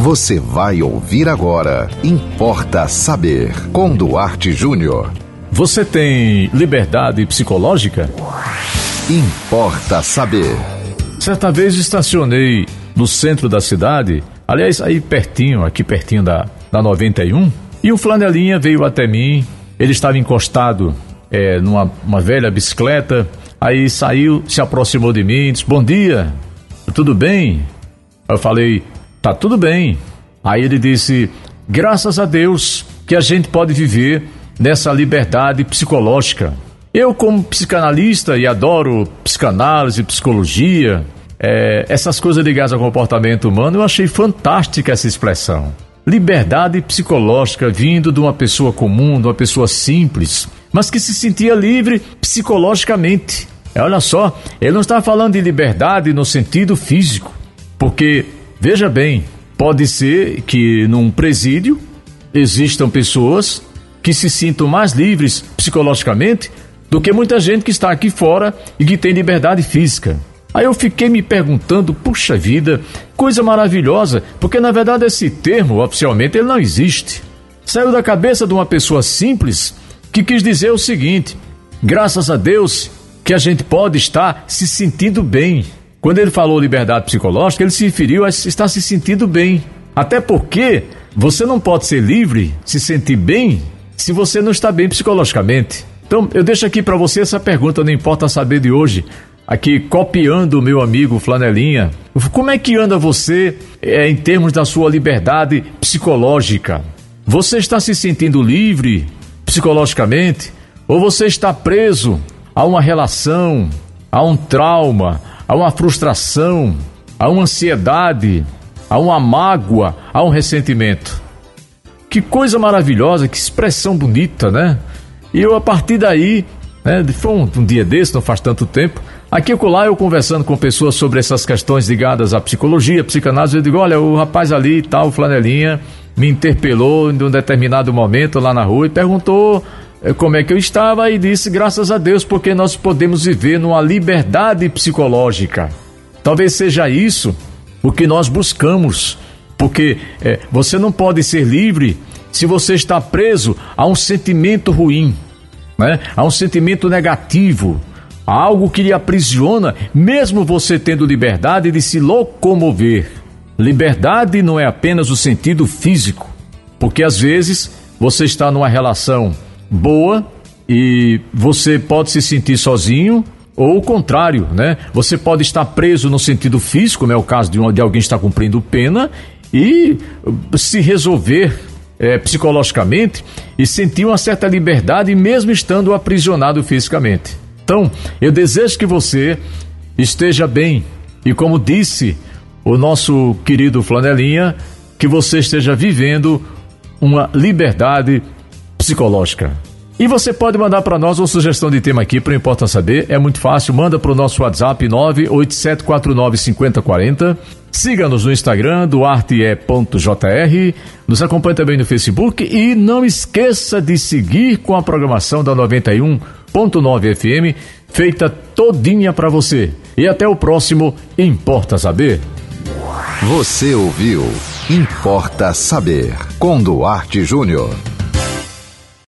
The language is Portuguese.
Você vai ouvir agora. Importa saber. Com Duarte Júnior. Você tem liberdade psicológica? Importa saber. Certa vez estacionei no centro da cidade, aliás, aí pertinho, aqui pertinho da, da 91, e o flanelinha veio até mim. Ele estava encostado é, numa uma velha bicicleta, aí saiu, se aproximou de mim, disse: Bom dia, tudo bem? Eu falei: Tá tudo bem. Aí ele disse: Graças a Deus que a gente pode viver nessa liberdade psicológica. Eu, como psicanalista e adoro psicanálise, psicologia, é, essas coisas ligadas ao comportamento humano, eu achei fantástica essa expressão. Liberdade psicológica vindo de uma pessoa comum, de uma pessoa simples, mas que se sentia livre psicologicamente. Olha só, ele não está falando de liberdade no sentido físico, porque Veja bem, pode ser que num presídio existam pessoas que se sintam mais livres psicologicamente do que muita gente que está aqui fora e que tem liberdade física. Aí eu fiquei me perguntando, puxa vida, coisa maravilhosa, porque na verdade esse termo oficialmente ele não existe. Saiu da cabeça de uma pessoa simples que quis dizer o seguinte: graças a Deus que a gente pode estar se sentindo bem. Quando ele falou liberdade psicológica, ele se referiu a estar se sentindo bem. Até porque você não pode ser livre, se sentir bem, se você não está bem psicologicamente. Então, eu deixo aqui para você essa pergunta, não importa saber de hoje, aqui copiando o meu amigo Flanelinha. Como é que anda você é, em termos da sua liberdade psicológica? Você está se sentindo livre psicologicamente? Ou você está preso a uma relação, a um trauma, a uma frustração, a uma ansiedade, a uma mágoa, a um ressentimento. Que coisa maravilhosa, que expressão bonita, né? E eu, a partir daí, né, foi um, um dia desse, não faz tanto tempo, aqui e lá eu conversando com pessoas sobre essas questões ligadas à psicologia, psicanálise, eu digo, olha, o rapaz ali e tal, flanelinha, me interpelou em um determinado momento lá na rua e perguntou como é que eu estava e disse graças a Deus porque nós podemos viver numa liberdade psicológica. Talvez seja isso o que nós buscamos, porque é, você não pode ser livre se você está preso a um sentimento ruim, né? a um sentimento negativo, a algo que lhe aprisiona, mesmo você tendo liberdade de se locomover. Liberdade não é apenas o sentido físico, porque às vezes você está numa relação boa e você pode se sentir sozinho ou o contrário, né? Você pode estar preso no sentido físico, como é o caso de, um, de alguém estar cumprindo pena e se resolver é, psicologicamente e sentir uma certa liberdade mesmo estando aprisionado fisicamente. Então, eu desejo que você esteja bem e como disse o nosso querido Flanelinha, que você esteja vivendo uma liberdade psicológica. E você pode mandar para nós uma sugestão de tema aqui para Importa Saber. É muito fácil, manda para o nosso WhatsApp 987495040. Siga-nos no Instagram, duarte.jr. Nos acompanhe também no Facebook e não esqueça de seguir com a programação da 91.9 FM, feita todinha para você. E até o próximo Importa Saber. Você ouviu Importa Saber com Duarte Júnior.